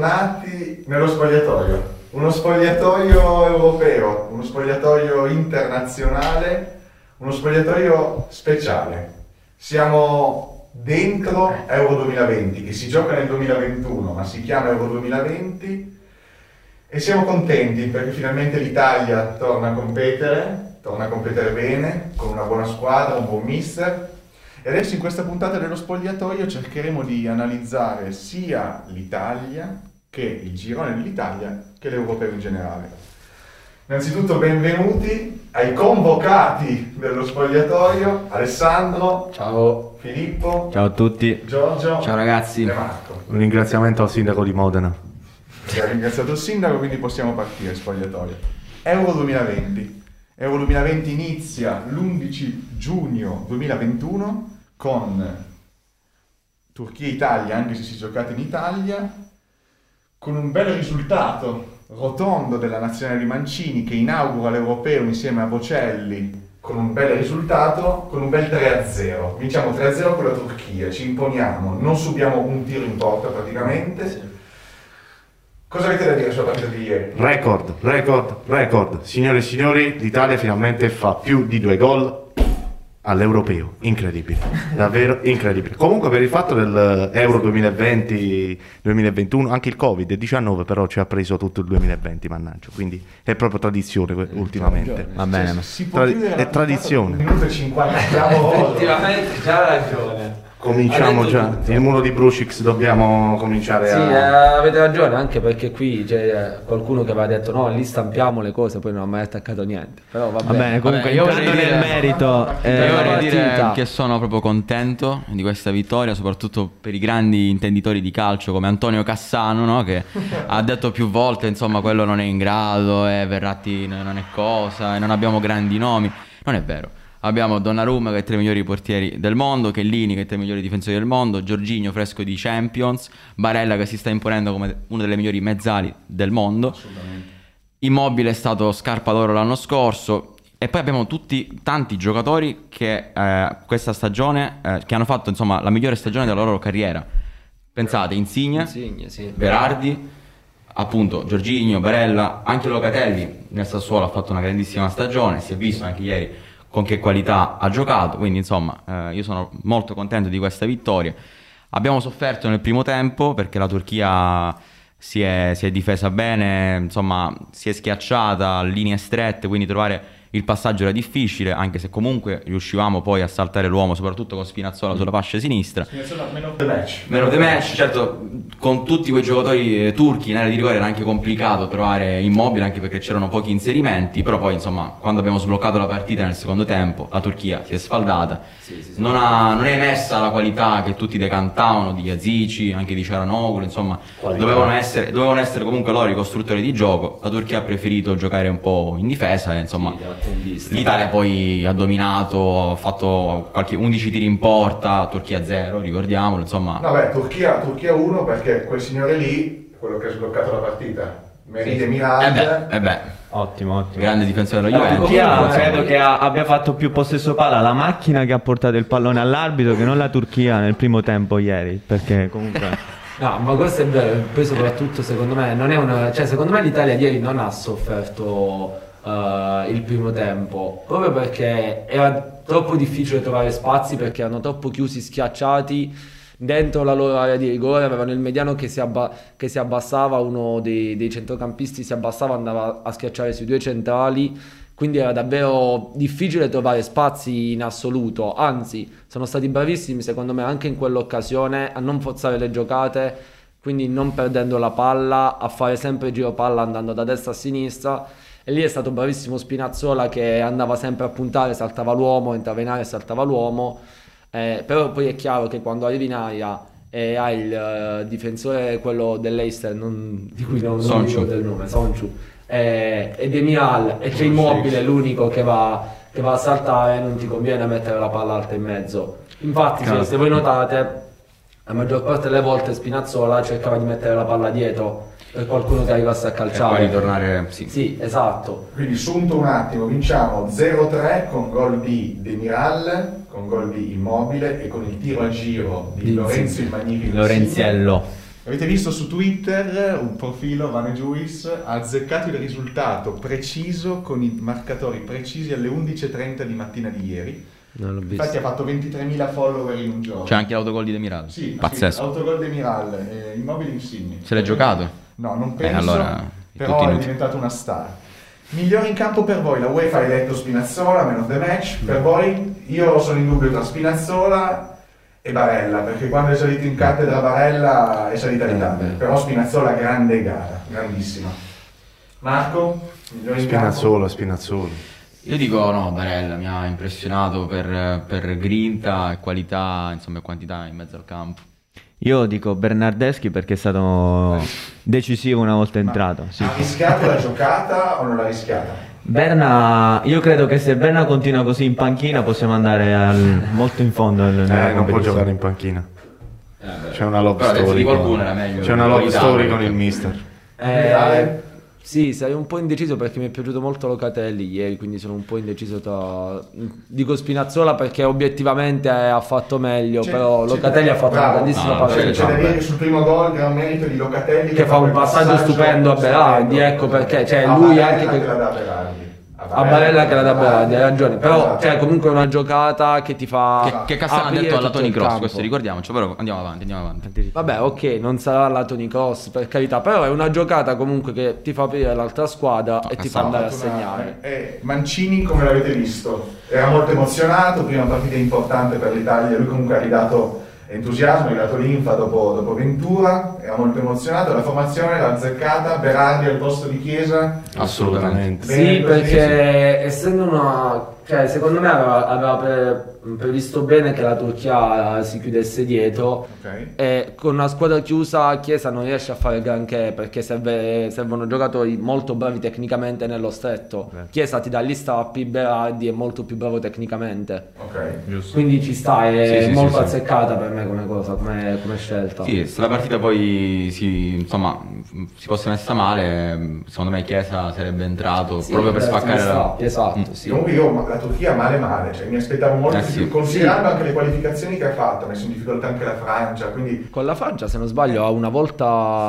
bentornati nello spogliatoio. Uno spogliatoio europeo, uno spogliatoio internazionale, uno spogliatoio speciale. Siamo dentro Euro 2020, che si gioca nel 2021, ma si chiama Euro 2020 e siamo contenti perché finalmente l'Italia torna a competere, torna a competere bene, con una buona squadra, un buon mister. E adesso in questa puntata dello spogliatoio cercheremo di analizzare sia l'Italia che il girone dell'Italia che l'Europeo in generale. Innanzitutto benvenuti ai convocati dello spogliatoio, Alessandro, Ciao. Filippo, Ciao a tutti. Giorgio Ciao ragazzi. e Marco. Un ringraziamento al sindaco di Modena. Ci ha ringraziato il sindaco, quindi possiamo partire, spogliatoio. Euro 2020. Euro 2020 inizia l'11 giugno 2021 con Turchia-Italia, anche se si è giocato in Italia, con un bel risultato rotondo della nazionale di Mancini che inaugura l'Europeo insieme a Bocelli con un bel risultato, con un bel 3-0. Vinciamo 3-0 con la Turchia, ci imponiamo, non subiamo un tiro in porta praticamente. Cosa avete da dire sulla partita di ieri? Record, record, record. Signore e signori, l'Italia finalmente fa più di due gol all'europeo. Incredibile, davvero incredibile. Comunque per il fatto del Euro 2020-2021, anche il Covid-19 però ci ha preso tutto il 2020, mannaggia. Quindi è proprio tradizione que- ultimamente. Va bene, ma- Si può Tra- chiudere la è tradizione. minuto e 50, siamo Effettivamente c'ha ragione. Cominciamo già. tutto. Il muro di Brucix dobbiamo cominciare Sì, eh, a... avete ragione, anche perché qui c'è qualcuno che aveva detto no, lì stampiamo le cose, poi non ha mai attaccato niente. Però va, bene, comunque Vabbè, io entrando vorrei nel dire- merito, Eh, Io eh, vorrei dire che sono proprio contento di questa vittoria, soprattutto per i grandi intenditori di calcio come Antonio Cassano, no? che ha detto più volte insomma quello non è in grado, e Verratti non è cosa, e non abbiamo grandi nomi. Non è vero. Abbiamo Donnarumma che è tra i migliori portieri del mondo, Kellini che è tra i migliori difensori del mondo, Giorginio fresco di Champions, Barella che si sta imponendo come una delle migliori mezzali del mondo. Immobile è stato scarpa d'oro l'anno scorso. E poi abbiamo tutti tanti giocatori che eh, questa stagione eh, che hanno fatto insomma la migliore stagione della loro carriera. Pensate, Insigne, Insigne, sì. Berardi, appunto Giorginio, Barella, anche Locatelli nel Sassuolo ha fatto una grandissima stagione, si è visto anche ieri con che qualità ha giocato, quindi insomma eh, io sono molto contento di questa vittoria. Abbiamo sofferto nel primo tempo perché la Turchia si è, si è difesa bene, insomma si è schiacciata a linee strette, quindi trovare il passaggio era difficile, anche se comunque riuscivamo poi a saltare l'uomo, soprattutto con Spinazzola sulla fascia sinistra. Man of the match. Meno the match, certo, con tutti quei giocatori eh, turchi in area di rigore era anche complicato trovare immobile, anche perché c'erano pochi inserimenti, però poi insomma, quando abbiamo sbloccato la partita nel secondo tempo, la Turchia si è sfaldata, Non, ha- non è emersa la qualità che tutti decantavano di Azici, anche di Ciaranoglu, insomma, dovevano essere, dovevano essere comunque loro i costruttori di gioco, la Turchia ha preferito giocare un po' in difesa e insomma... L'Italia poi ha dominato, ha fatto qualche 11 tiri in porta, Turchia 0, ricordiamolo, insomma. No, beh, Turchia, Turchia 1 perché quel signore lì, quello che ha sbloccato la partita, Meride Eh Miranda, beh, eh beh, ottimo, ottimo. grande difensore dello La Juventus. Turchia credo che abbia fatto più possesso palla la macchina che ha portato il pallone all'arbitro che non la Turchia nel primo tempo ieri, perché comunque No, ma questo è vero, poi soprattutto secondo me non è una. Cioè, secondo me l'Italia ieri non ha sofferto eh, il primo tempo, proprio perché era troppo difficile trovare spazi perché erano troppo chiusi, schiacciati. Dentro la loro area di rigore, avevano il mediano che si, abba- che si abbassava, uno dei, dei centrocampisti si abbassava, andava a schiacciare sui due centrali. Quindi era davvero difficile trovare spazi in assoluto, anzi sono stati bravissimi secondo me anche in quell'occasione a non forzare le giocate, quindi non perdendo la palla, a fare sempre giro palla andando da destra a sinistra e lì è stato bravissimo Spinazzola che andava sempre a puntare, saltava l'uomo, entrava in area e saltava l'uomo, Eh, però poi è chiaro che quando arrivi in area e hai il eh, difensore, quello dell'Eister, non- di cui non, non ricordo il nome, Sonchu, e, e Demiral e c'è Immobile l'unico che va, che va a saltare non ti conviene mettere la palla alta in mezzo. Infatti se, se voi notate la maggior parte delle volte Spinazzola cercava di mettere la palla dietro qualcuno che arrivasse a E poi calciare ritornare, sì. sì esatto Quindi sunto un attimo, vinciamo 0-3 con gol di Demiral, con gol di Immobile e con il tiro a giro di Di Lorenzo il Magnifico Lorenziello. Avete visto su Twitter un profilo, Vane Juice, ha azzeccato il risultato preciso con i marcatori precisi alle 11.30 di mattina di ieri. Non l'ho Infatti ha fatto 23.000 follower in un giorno. C'è anche l'autogol di Demiral. Sì, Pazzesco. Autogol de Miral, eh, Immobile Insigne. Se l'è giocato? No, non Eh, penso, allora, è però è inutile. diventato una star. Migliore in campo per voi, la UEFA ha eletto Spinazzola, man of the match, per voi io sono in dubbio tra Spinazzola e Barella, perché quando è salito in cattedra Barella è salita l'Italia, beh. però Spinazzola grande gara, grandissima. Marco, migliore in campo? Spinazzola, Spinazzola. Io dico no, Barella mi ha impressionato per, per grinta e qualità, insomma, quantità in mezzo al campo. Io dico Bernardeschi perché è stato decisivo una volta entrato. Sì. Ha rischiato la giocata o non l'ha rischiata? Berna, io credo che se Berna continua così in panchina possiamo andare al- molto in fondo. nel- nella Eh, non può giocare in panchina. C'è una love story. con- qualcuno era meglio C'è una love story con il mister. Eh, sì, sarei un po' indeciso perché mi è piaciuto molto Locatelli ieri, quindi sono un po' indeciso tra... Dico Spinazzola perché obiettivamente ha fatto meglio, C'è- però c'è Locatelli da- ha fatto bravo. una grandissima Ah, partita. C'è, c'è da dire che sul primo gol gran merito di Locatelli Che fa un quel passaggio stupendo a Berardi, ecco perché, cioè, lui Barella anche che- che a Barella che la da Berardi, hai ragione, però Esatto. cioè, comunque è una giocata che ti fa... Che, che Cassano ha detto alla Tony Cross, campo. questo ricordiamoci, però andiamo avanti, andiamo avanti. Vabbè, ok, non sarà la Tony Cross per carità, però è una giocata comunque che ti fa aprire l'altra squadra e ti fa Cassano andare a Ha fatto una- segnare. eh, Mancini, come l'avete visto, era molto emozionato, prima partita importante per l'Italia, lui comunque ha ridato entusiasmo, ha ridato linfa dopo, dopo Ventura, era molto emozionato, la formazione l'ha azzeccata, Berardi al posto di Chiesa, Assolutamente. Sì, Bene, così, perché essendo una... Cioè, secondo me aveva, aveva pre- previsto bene che la Turchia si chiudesse dietro Ok. e con una squadra chiusa Chiesa non riesce a fare granché perché serve- servono giocatori molto bravi tecnicamente nello stretto. Chiesa ti dà gli strappi, Berardi è molto più bravo tecnicamente. ok. Quindi ci sta, è Sì, sì, molto sì, sì. azzeccata per me come cosa, come, come scelta. Sì, se la partita poi si, insomma, si fosse messa male, secondo me Chiesa sarebbe entrato Sì, proprio per spaccare la... strappi, Esatto, sì. Comunque io Turchia male male, cioè, mi aspettavo molto Eh di sì. più, considerando anche le qualificazioni che ha fatto, ha messo in difficoltà anche la Francia, quindi Con la Francia, se non sbaglio, ha una volta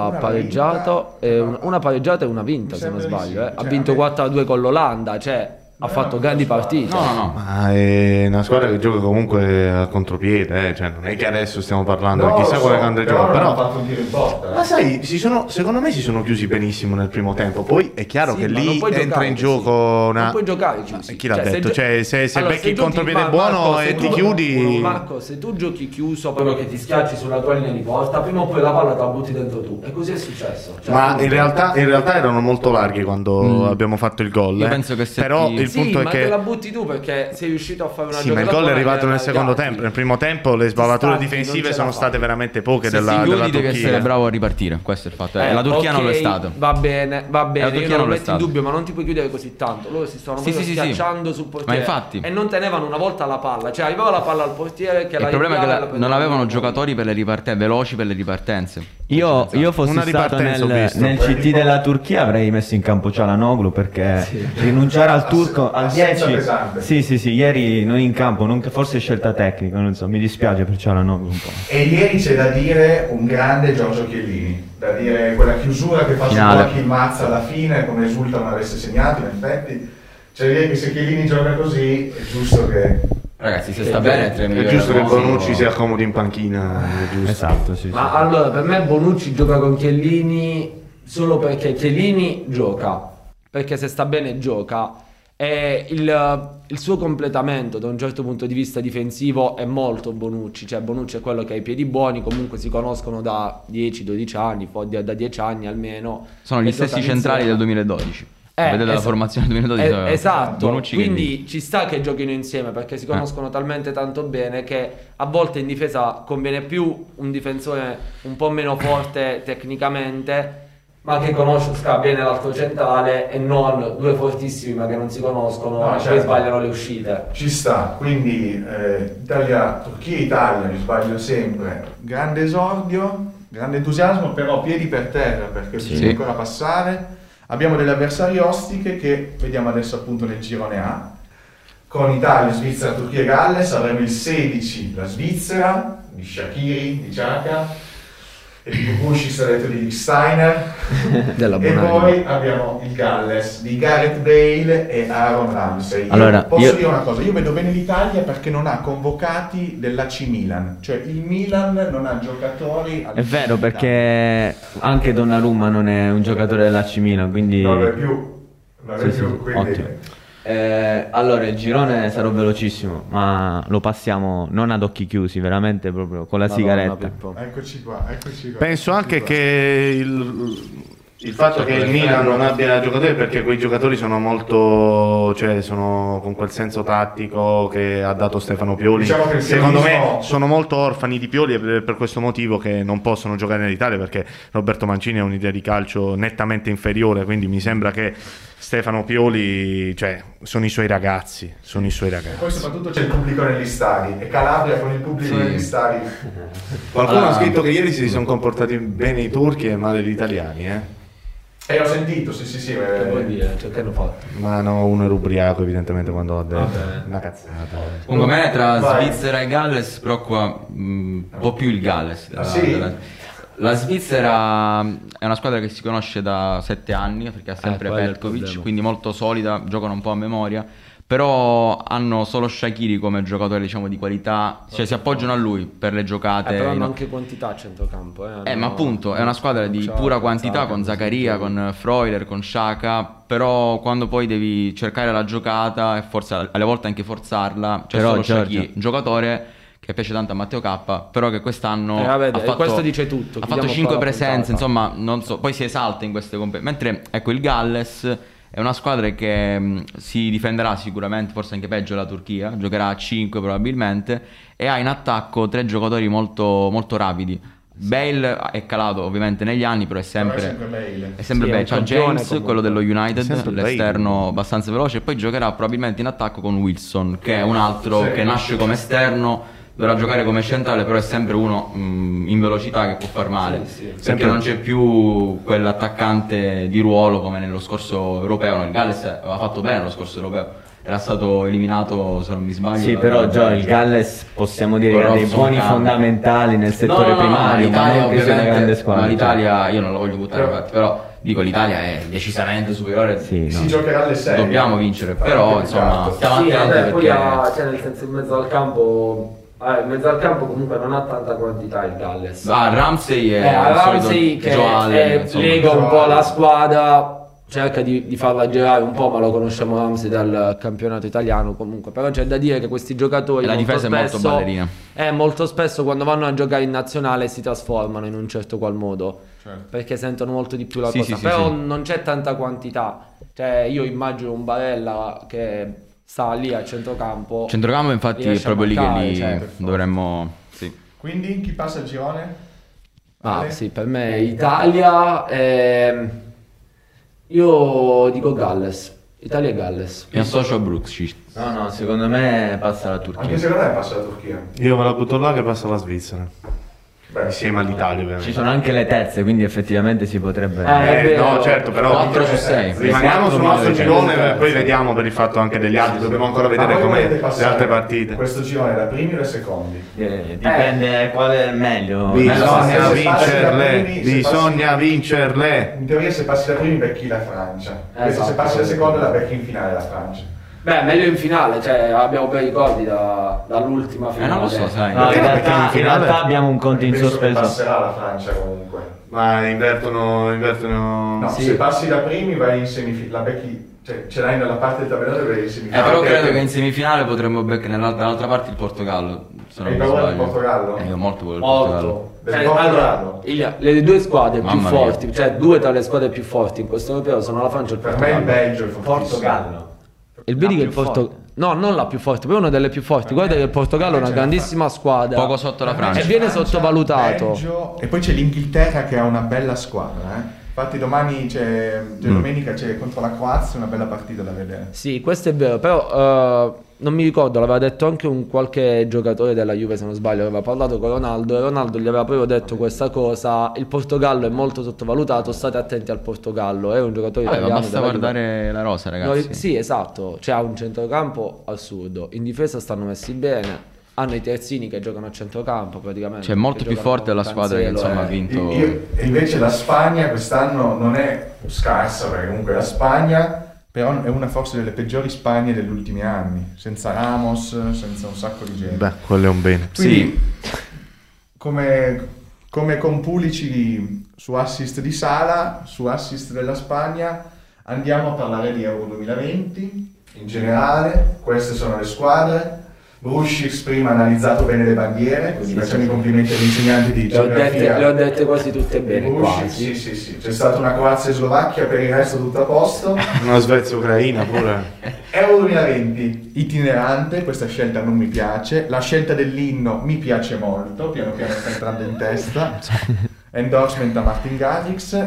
Una pareggiato, vinta. e un- una pareggiata e una vinta, se non sbaglio. sì. eh. Ha Cioè, vinto a me- 4-2 con l'Olanda, cioè ha fatto grandi partite. No, no, no. Ma è una squadra che gioca comunque a contropiede, eh, cioè non è che adesso stiamo parlando No, di chissà lo quale so, grande però gioco, però ha fatto un tiro in porta. eh. Ma sai, si sono- secondo me si sono chiusi benissimo nel primo tempo. Poi è chiaro Sì, che lì entra giocare in gioco una. Non puoi giocare chiusi. E chi l'ha Cioè, se detto? gio- Cioè, se, se Allora, becchi il contropiede ma- buono Marco, e se ti tu- chiudi. Marco, se tu giochi chiuso, proprio che ti schiacci sulla tua linea di porta, prima o poi la palla te la butti dentro tu. E così è successo. Cioè, Ma in realtà, in realtà erano molto larghi quando abbiamo fatto il gol. Io eh. penso che se Però ti- il sì, punto è ma che. te la butti tu perché sei riuscito a fare una Sì, ma il gol è arrivato nel secondo tempo. Nel primo tempo le sbavature non difensive sono la state veramente poche Se della, si della Turchia. essere bravo a ripartire, questo è il fatto. Eh, Eh, la Turchia non lo è stato. Va bene, va bene. Turchia Io non non lo è metto in stato. dubbio, ma non ti puoi chiudere così tanto. Loro si stavano Sì, sì, sì, sì. schiacciando sul portiere. Ma infatti. E non tenevano una volta la palla. Cioè, arrivava la palla al portiere che Il la problema è che la- la non avevano giocatori per le ripartenze, veloci per le ripartenze. Io, io fossi Una stato nel, nel CT della Turchia avrei messo in campo Cialanoglu perché rinunciare al turco al Assenza 10 pesante. sì sì sì ieri non in campo non- forse scelta tecnica non so mi dispiace per Cialanoglu un po' E ieri c'è da dire un grande Giorgio Chiellini, da dire quella chiusura che fa su Finale. Pochi il mazza alla fine, come esulta non avesse segnato, in effetti. C'è da dire che se Chiellini gioca così è giusto che... Ragazzi, se sta bene, tre È milioni giusto che al. Bonucci si accomodi in panchina. È giusto. esatto sì, sì. Ma allora, per me Bonucci gioca con Chiellini solo perché Chiellini gioca. Perché se sta bene gioca. E il, il suo completamento da un certo punto di vista difensivo è molto Bonucci. Cioè Bonucci è quello che ha i piedi buoni, comunque si conoscono da 10-12 anni, da da 10 anni almeno. Sono gli stessi centrali del insieme. 2012. Eh, Vedete la es- formazione del 2012? eh, aveva esatto, Bonucci quindi ci sta che giochino insieme perché Eh. si conoscono talmente tanto bene che a volte in difesa conviene più un difensore un po' meno forte tecnicamente ma che conosca bene l'altro centrale e non due fortissimi ma che non si conoscono No, e poi certo. sbagliano le uscite. Ci sta, quindi eh, Italia, Turchia, Italia, mi sbaglio sempre, grande esordio, grande entusiasmo, però piedi per terra perché Sì. bisogna ancora passare. Abbiamo delle avversarie ostiche che vediamo adesso appunto nel girone A. Con Italia, Svizzera, Turchia e Galles avremo il 16 la Svizzera, di Shakiri, di Ciaca, e tipo Bushis ha detto di Steiner. Della e poi abbiamo il Galles di Gareth Bale e Aaron Ramsey. Allora, posso io- dire una cosa, io vedo bene l'Italia perché non ha convocati dell'AC Milan, cioè il Milan non ha giocatori È vero perché anche Donnarumma non è un giocatore dell'AC Milan, quindi... non è più, non è Sì, sì, più, quindi ottimo. Eh, allora, il girone sarò velocissimo, ma lo passiamo non ad occhi chiusi, veramente proprio con la Madonna, sigaretta. Pippo. eccoci qua, eccoci qua. Penso eccoci anche qua. che il, il fatto che il Milan non abbia giocatori perché quei giocatori sono molto, cioè sono con quel senso tattico che ha dato Stefano Pioli. Diciamo Secondo me piolismo- sono molto orfani di Pioli e per per questo motivo che non possono giocare nell'Italia perché Roberto Mancini ha un'idea di calcio nettamente inferiore, quindi mi sembra che Stefano Pioli, cioè, sono i suoi ragazzi, sono i suoi E ragazzi. poi soprattutto c'è il pubblico negli stadi e Calabria con il pubblico Sì. negli stadi. Qualcuno Ah. ha scritto che ieri si sono comportati bene i turchi e male gli italiani, eh? E ho sentito, sì sì sì. Che eh, vuol dire? Cioè, che hanno fatto? Ma no, uno era ubriaco evidentemente quando ha detto Vabbè. una cazzata. Comunque a me tra Vai. Svizzera e Galles preoccupa mm, un po' più il Galles. Ah, sì? La Svizzera è una squadra che si conosce da sette anni perché ha sempre quello è il Petkovic, quindi molto solida, giocano un po' a memoria. Però hanno solo Shakiri come giocatore diciamo di qualità, cioè si appoggiano a lui per le Eh, giocate. però hanno in- anche quantità a centrocampo. Eh, eh, hanno- ma appunto è una squadra di Ciao, pura quantità con Zaccaria, con Freuler, con Shaka, però quando poi devi cercare la giocata e forse alle volte anche forzarla, c'è Però, solo Giorgio- Shaqiri, un giocatore che piace tanto a Matteo K, però che quest'anno Eh, vabbè, ha fatto, questo dice tutto, Ha fatto qua 5 la presenze, insomma, non so, poi si esalta in queste competizioni. Mentre ecco il Galles è una squadra che mh, si difenderà sicuramente, forse anche peggio della Turchia, giocherà a 5 probabilmente e ha in attacco tre giocatori molto, molto rapidi. Bale è calato ovviamente negli anni, però è sempre, Però è sempre Bale. è Sì, C'ha James, comunque. quello dello United, sempre Bale. l'esterno abbastanza veloce, e poi giocherà probabilmente in attacco con Wilson, che è un altro Sì. che nasce come esterno. Dovrà giocare come centrale, però è sempre uno mh, in velocità che può far male. Sì, sì. Perché Sempre- non c'è più quell'attaccante di ruolo come nello scorso europeo. no? Il Galles aveva fatto bene lo scorso europeo, era stato eliminato, se non mi sbaglio. Sì, però Gio, il Galles possiamo dire che ha dei buoni Campo. fondamentali nel settore no, no, primario, ma l'Italia sia una ovviamente- grande squadra. ma l'Italia, io non lo voglio buttare infatti, però dico l'Italia è decisamente superiore. Sì, Si no. giocherà alle 6. Dobbiamo vincere, però insomma stiamo Sì, attenti vabbè, poi perché ha, cioè nel senso in mezzo al campo in mezzo al campo comunque non ha tanta quantità il Galles. ah, Ramsey è Eh, Ramsey che eh, insomma. lega un po' la squadra, cerca di, di farla girare un po', ma lo conosciamo Ramsey dal campionato italiano comunque. Però c'è da dire che questi giocatori E la difesa è molto spesso- ballerina. eh, molto spesso quando vanno a giocare in nazionale si trasformano in un certo qual modo. Certo. Perché sentono molto di più la Sì, cosa. sì, sì, Però sì. non c'è tanta quantità. Cioè, io immagino un Barella che sta lì a centrocampo. Centrocampo infatti è proprio lì che lì cioè. dovremmo... Sì. Quindi chi passa il girone? Ah, Ale? sì, per me Italia. ehm, io dico Galles. Italia e Galles. Mi associo a Brooks. ci- No, no, secondo me passa la Anche Turchia. secondo me passa la Turchia. Io me la butto là che passa la Svizzera. Beh, Insieme all'Italia, ovviamente. Ci sono anche le terze, quindi effettivamente si potrebbe... Eh, Eh, no, certo, però 4 su 6. rimaniamo sul nostro girone, poi vediamo per il fatto anche degli altri. Dobbiamo ancora vedere come le altre partite. Questo girone da primi o da secondi? Eh, dipende quale è meglio. Bisogna vincerle, bisogna vincerle. In teoria se passi da primi becchi la Francia. Esatto. se passi da secondo la becchi in finale la Francia. Beh, meglio in finale, cioè abbiamo bei ricordi da- dall'ultima Eh, finale. non lo so, sai. No, in Perché realtà, in in realtà abbiamo un conto in sospeso. passerà la Francia comunque. Ma invertono, invertono... No, Sì. se passi da primi vai in semifinale, la becchi, cioè ce l'hai nella parte del tabellone e vai in Eh, semifinale. però Perché- credo che in semifinale potremmo beccare dall'altra parte il Portogallo. Se non Hai paura del. Portogallo? Eh, io molto voglio il Portogallo. Cioè, Portogallo. allora, le due squadre più Mamma mia. forti, cioè due tra le squadre più forti in questo europeo sono la Francia e il Per me il Portogallo. Belgio è fortissimo. Il vedi che il più Porto... No, non la più forte, poi una delle più forti. Guarda che il Portogallo è una c'è grandissima squadra. Poco sotto la Francia. E viene sottovalutato. Belgio, e poi c'è l'Inghilterra che ha una bella squadra. Eh? Infatti domani c'è, Mm. domenica c'è contro la Croazia una bella partita da vedere. Sì, questo è vero, però eh, non mi ricordo, l'aveva detto anche un qualche giocatore della Juve, se non sbaglio, aveva parlato con Ronaldo e Ronaldo gli aveva proprio detto questa cosa, il Portogallo è molto sottovalutato, state attenti al Portogallo, è un giocatore Vabbè, ma italiano basta della Juve. guardare la rosa, ragazzi. No, sì, esatto, cioè ha un centrocampo assurdo, in difesa stanno messi bene. hanno i terzini che giocano a centrocampo praticamente. Cioè, molto più forte la squadra che, insomma, ha vinto. Io- e invece la Spagna quest'anno non è scarsa, perché comunque la Spagna però è una forse delle peggiori Spagne degli ultimi anni, senza Ramos, senza un sacco di gente. Beh, quello è un bene. Quindi, come, come con Pulici su assist di Sala, su assist della Spagna, andiamo a parlare di Euro 2020 in generale. Queste sono le squadre. Brushix prima ha analizzato bene le bandiere, quindi facciamo i complimenti agli insegnanti di Le ho, dette, geografia. le ho dette quasi tutte bene, Brushix, quasi. sì, sì, sì. C'è stata una Croazia e Slovacchia, per il resto tutto a posto. Una Svezia-Ucraina pure. Euro 2020, itinerante, questa scelta non mi piace. La scelta dell'inno mi piace molto, piano piano sta entrando in testa. Endorsement a Martin Garrix.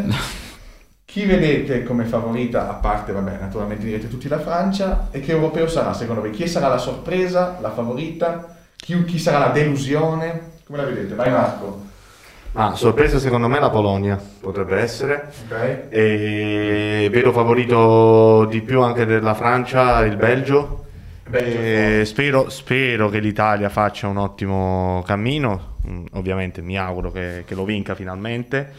Chi vedete come favorita, a parte, vabbè, naturalmente direte tutti la Francia, e che europeo sarà secondo voi? Chi sarà la sorpresa, la favorita? Chi, chi sarà la delusione? Come la vedete? Vai Marco. Ah, sorpresa secondo me la Polonia potrebbe essere. Ok? E vedo favorito di più anche della Francia il Belgio. Belgio spero, spero che l'Italia faccia un ottimo cammino. Mm, Ovviamente mi auguro che, che lo vinca finalmente.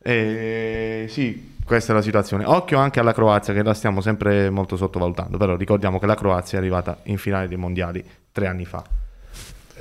E sì, questa è la situazione. Occhio anche alla Croazia, che la stiamo sempre molto sottovalutando. Però ricordiamo che la Croazia è arrivata in finale dei mondiali tre anni fa.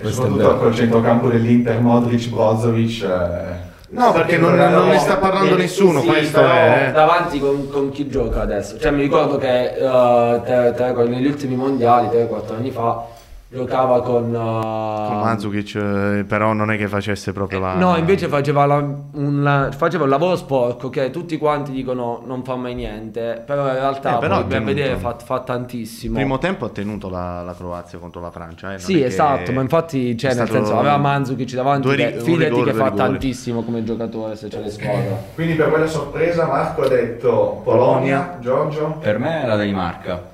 E soprattutto col centrocampo dell'Inter, Modric, Brozovic. eh, No, perché non, non ne sta parlando nessuno. Sì, questo è. eh. davanti con, con chi gioca adesso? Cioè, mi ricordo che eh, te- te- negli ultimi mondiali, 3-4 anni fa, giocava con. eh, Con Mandzukic, eh, però non è che facesse proprio la. No, invece faceva, la- un, la- faceva un lavoro sporco che tutti quanti dicono non fa mai niente, però in realtà Eh, però poi vedere fa, fa tantissimo. primo tempo ha tenuto la, la Croazia contro la Francia. eh, non Sì, è che- esatto, ma infatti, cioè, nel senso, aveva Mandzukic davanti, due ri- che fidati rigore, che fa tantissimo come giocatore se c'è le squadre. Quindi per quella sorpresa Marco ha detto Polonia, Giorgio, Per me è la Danimarca.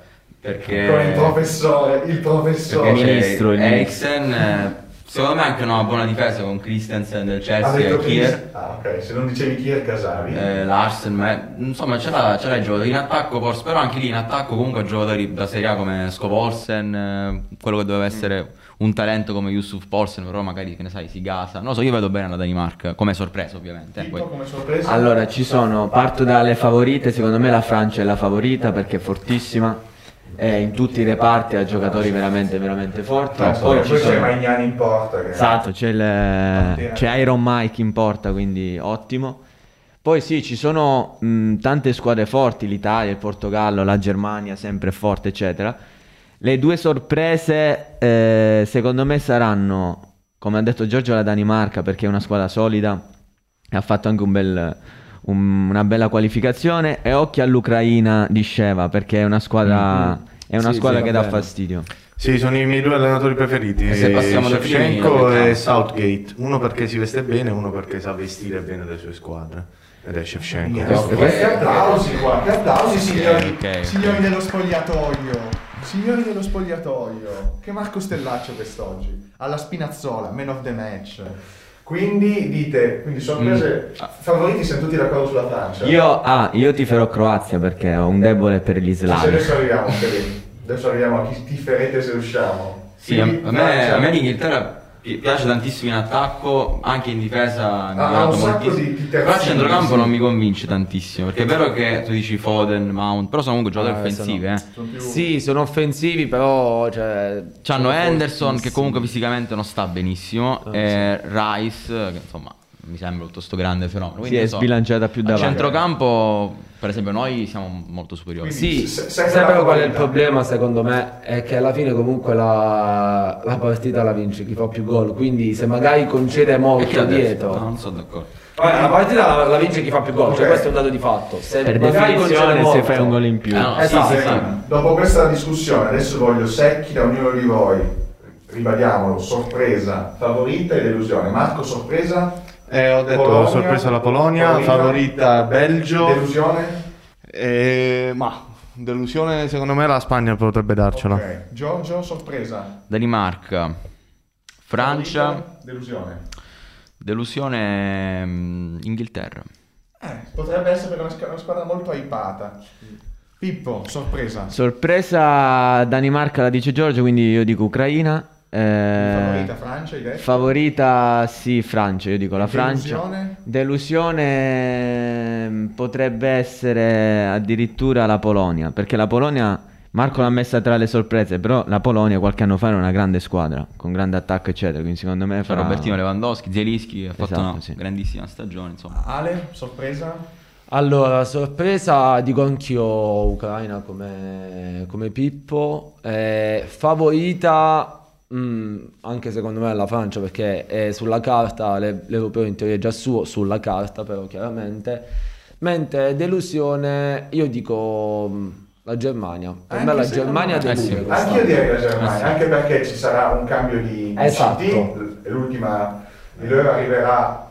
Perché. con il professore, il professore. Perché Ministro, il Eriksen, eh, secondo me anche una buona difesa con Christensen del Chelsea e Kier. Ah, ok, se non dicevi Kier Casavi. Eh, Larsen, ma- insomma ce l'ha, ce l'ha i giocatori in attacco forse, però anche lì in attacco comunque giocatori da Serie A come Scovolsen, eh, quello che doveva essere un talento come Yusuf Polsen, però magari che ne sai si gasa. Non lo so, io vedo bene la Danimarca, come sorpresa ovviamente. eh, poi- come sorpresa. Allora, ci sono, parto dalle favorite, secondo me la Francia è la favorita perché è fortissima, e in tutti i reparti ha giocatori veramente, veramente forti. No, Poi poi c'è. Magnani in porta. Che... Esatto, c'è, il- c'è Iron Mike in porta, quindi ottimo. Poi sì, ci sono mh, tante squadre forti, l'Italia, il Portogallo, la Germania, sempre forte, eccetera. Le due sorprese, eh, secondo me, saranno, come ha detto Giorgio, la Danimarca, perché è una squadra solida, e ha fatto anche un bel- un- una bella qualificazione. E occhio all'Ucraina di Sheva, perché è una squadra, è una Sì, squadra sì, che dà bene. fastidio. Sì, sono i miei due allenatori preferiti. E primi, Shevchenko e Southgate. Uno perché si veste bene, uno perché sa vestire bene le sue squadre. Ed è Shevchenko. Questo- Questi applausi qua, che applausi signori, ok. signori dello spogliatoio. Signori dello spogliatoio, che Marco Stellaccio quest'oggi, alla Spinazzola, man of the match. Quindi dite, quindi sorprese, favoriti siamo tutti d'accordo sulla Francia. Io, ah, io tiferò Croazia perché ho un debole per gli slavi. adesso arriviamo, adesso arriviamo a chi tiferete se riusciamo. Sì, a, Quindi, a me, Francia- a me l'Inghilterra piace tantissimo in attacco, anche in difesa mi Ha ha dato un sacco moltissimo. di- di Però a centrocampo sì. non mi convince tantissimo, perché è vero che tu dici Foden, Mount, però sono comunque giocatori Ah, offensivi, sono- eh. Sono più- Sì, sono offensivi, però. Cioè, C'hanno sono Henderson che comunque fisicamente non sta benissimo, Ah, e Rice che insomma mi sembra tutto sto grande fenomeno. Si Quindi, è non so, sbilanciata più A davanti. centrocampo, per esempio, noi siamo molto superiori. Quindi- Sì, Se- sai sempre però la qual è il problema secondo me? È che alla fine comunque la, la partita la vince chi fa più gol, quindi se magari concede molto dietro... No, non sono d'accordo. Vabbè, la partita la, la vince chi fa più gol, Ok. cioè questo è un dato di fatto. Se Per magari definizione concede se molto- fai un gol in più. Ah, no, Esatto, sì, Sì, sì. Dopo questa discussione, adesso voglio secchi da ognuno di voi. Ribadiamolo, sorpresa, favorita e delusione. Marco, sorpresa, Eh, ho detto Polonia, sorpresa la Polonia, favorita, favorita Belgio. delusione. Eh, ma delusione secondo me la Spagna potrebbe darcela. Ok. Giorgio, sorpresa. Danimarca, Francia, Favorita, delusione. delusione mm, Inghilterra. Eh, potrebbe essere una, squ- una squadra molto hypata. Pippo, sorpresa. Sorpresa Danimarca la dice Giorgio, quindi io dico Ucraina. Eh, Favorita Francia, hai detto? favorita, sì, Francia, io dico la Francia. Delusione? Delusione mm, potrebbe essere addirittura la Polonia, perché la Polonia, Marco l'ha messa tra le sorprese, però la Polonia qualche anno fa era una grande squadra, con grande attacco eccetera, quindi secondo me farà... Robertino Lewandowski, Zelischi, ha fatto Esatto, una sì. grandissima stagione, insomma. Ale, sorpresa? Allora, sorpresa, dico anch'io Ucraina come, come Pippo. Eh, favorita, mm, anche secondo me la Francia, perché è sulla carta, le- l'europeo in teoria è già suo, sulla carta però chiaramente. Mentre delusione, io dico mm, la Germania. Per Anche me la Germania Eh sì. Anche io direi la Germania, anche perché ci sarà un cambio di, Esatto. CT, l'ultima di loro arriverà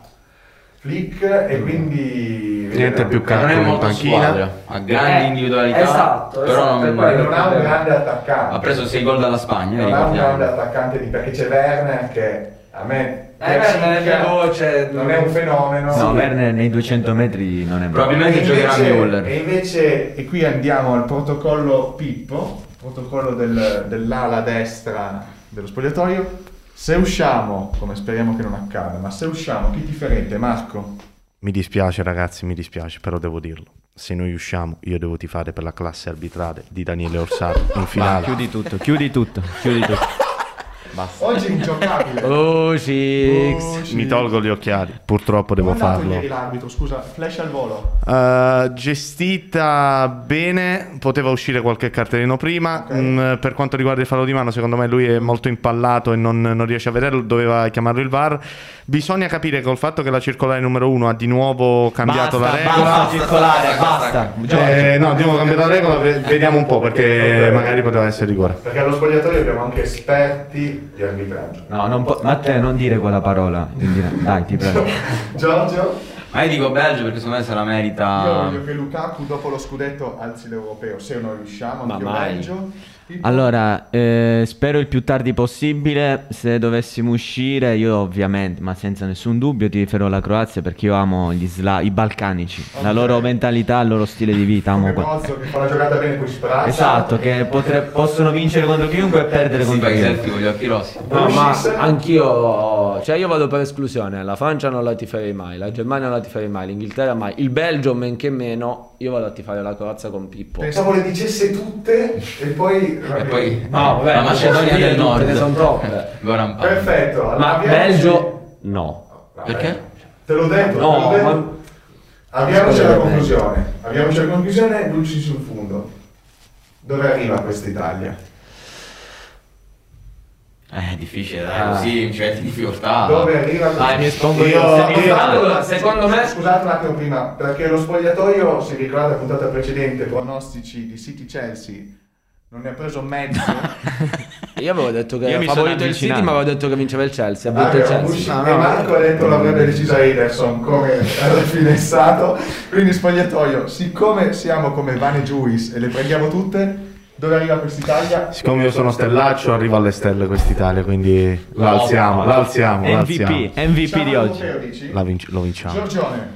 Flick e quindi Niente più Non è in molto panchina. squadra, ha grandi Eh, individualità, esatto, però esatto, non, poi non ha un grande attaccante. ha preso 6 gol dalla Spagna, non ha un grande attaccante di, perché c'è Werner che a me Eh, Werner è veloce, non è un fenomeno No, Werner nei 200 metri non è bravo. Probabilmente giocherà invece- Müller. E invece, e qui andiamo al protocollo Pippo, protocollo del- dell'ala destra dello spogliatoio. Se usciamo, come speriamo che non accada, ma se usciamo, chi ti ferente? Marco? Mi dispiace ragazzi, mi dispiace, però devo dirlo. Se noi usciamo, io devo tifare per la classe arbitrale di Daniele Orsaro in finale. chiudi tutto, chiudi tutto, chiudi tutto. Basta. Oggi è ingiocabile. Oh. Oh. Mi tolgo gli occhiali, purtroppo devo andato farlo. ieri l'arbitro, scusa, flash al volo. Uh, gestita bene, poteva uscire qualche cartellino prima. Ok. Mm, per quanto riguarda il fallo di mano, secondo me lui è molto impallato e non, non riesce a vederlo. Doveva chiamarlo il VAR. Bisogna capire col fatto che la circolare numero 1 ha di nuovo cambiato Basta, la regola. basta circolare, basta. Eh, no, abbiamo cambiato la regola, ve- vediamo un po' perché magari poteva essere rigore. Perché allo spogliatoio abbiamo anche esperti di arbitraggio. No, non po- Matteo, non dire quella parola. Dai, ti prego. Giorgio? Ma io dico Belgio perché secondo me se la Io merita. voglio che Lukaku dopo lo scudetto alzi l'europeo, se non riusciamo, Ma anche mai. Belgio. Allora, eh, spero il più tardi possibile. Se dovessimo uscire, io ovviamente, ma senza nessun dubbio, ti riferirò alla Croazia perché io amo gli sla- i balcanici, la Ok. loro mentalità, il loro stile di vita. Amo come que- che fa la giocata bene poi sprazza. Esatto, che potre- possono vincere contro chiunque e perdere Si contro chiunque. con gli occhi rossi. No, ma Uscisse? anch'io, cioè io vado per esclusione, la Francia non la tiferei mai, la Germania non la tiferei mai, l'Inghilterra mai, il Belgio men che meno, io vado a tifare la Croazia con Pippo. Pensavo le dicesse tutte e poi... E poi No, vabbè, la Macedonia del Nord. Ne sono troppe. Perfetto. Ma Belgio no. Vabbè, Perché? Te l'ho detto, No, te l'ho detto. ma- Avviamoci alla conclusione. Avviamoci alla conclusione, luci sul fondo. Dove arriva questa Italia? Eh, è difficile, dai, Ah. così ci metti in difficoltà. Dove arriva Dai, mi espongo Io- io. io- secondo me- Scusate un attimo prima, perché lo spogliatoio, si ricorda la puntata precedente, pronostici di City Chelsea, non ne ha preso mezzo. Io avevo detto che Io era mi sono favorito il City, avvicinato. ma avevo detto che vinceva il Chelsea, ha vinto Ah, il Chelsea. uscito- e Marco ha detto l'avrebbe deciso Ederson come alla fine è stato. Quindi spogliatoio, siccome siamo come Vane Juice e le prendiamo tutte, dove arriva quest'Italia? Siccome io sono stellaccio, arrivo alle stelle quest'Italia, quindi la alziamo, la alziamo, la alziamo. MVP, MVP Siamo di oggi. europeo, vinci- lo vinciamo. Giorgione,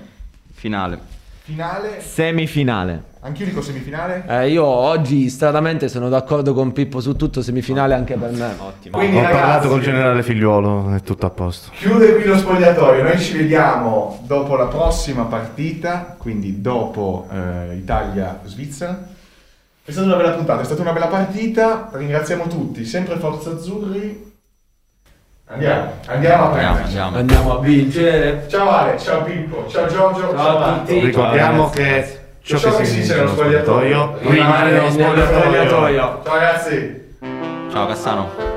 Finale. finale, Semifinale. anch'io dico semifinale. Eh, io oggi stradamente sono d'accordo con Pippo su tutto, semifinale anche per me. Ottimo. Quindi, Ho ragazzi, parlato col generale figliuolo, è tutto a posto. Chiude qui lo spogliatoio, noi ci vediamo dopo la prossima partita, quindi dopo eh, Italia-Svizzera. È stata una bella puntata, è stata una bella partita, ringraziamo tutti, sempre Forza Azzurri. Andiamo, andiamo a Andiamo, prendere. andiamo. Andiamo a vincere. Ciao Ale, ciao Pippo, ciao Giorgio, ciao, Ciao a tutti. Ricordiamo che ciò Ciò che si dice nello spogliatoio rimane nello spogliatoio. Ciao ragazzi. Ciao Cassano.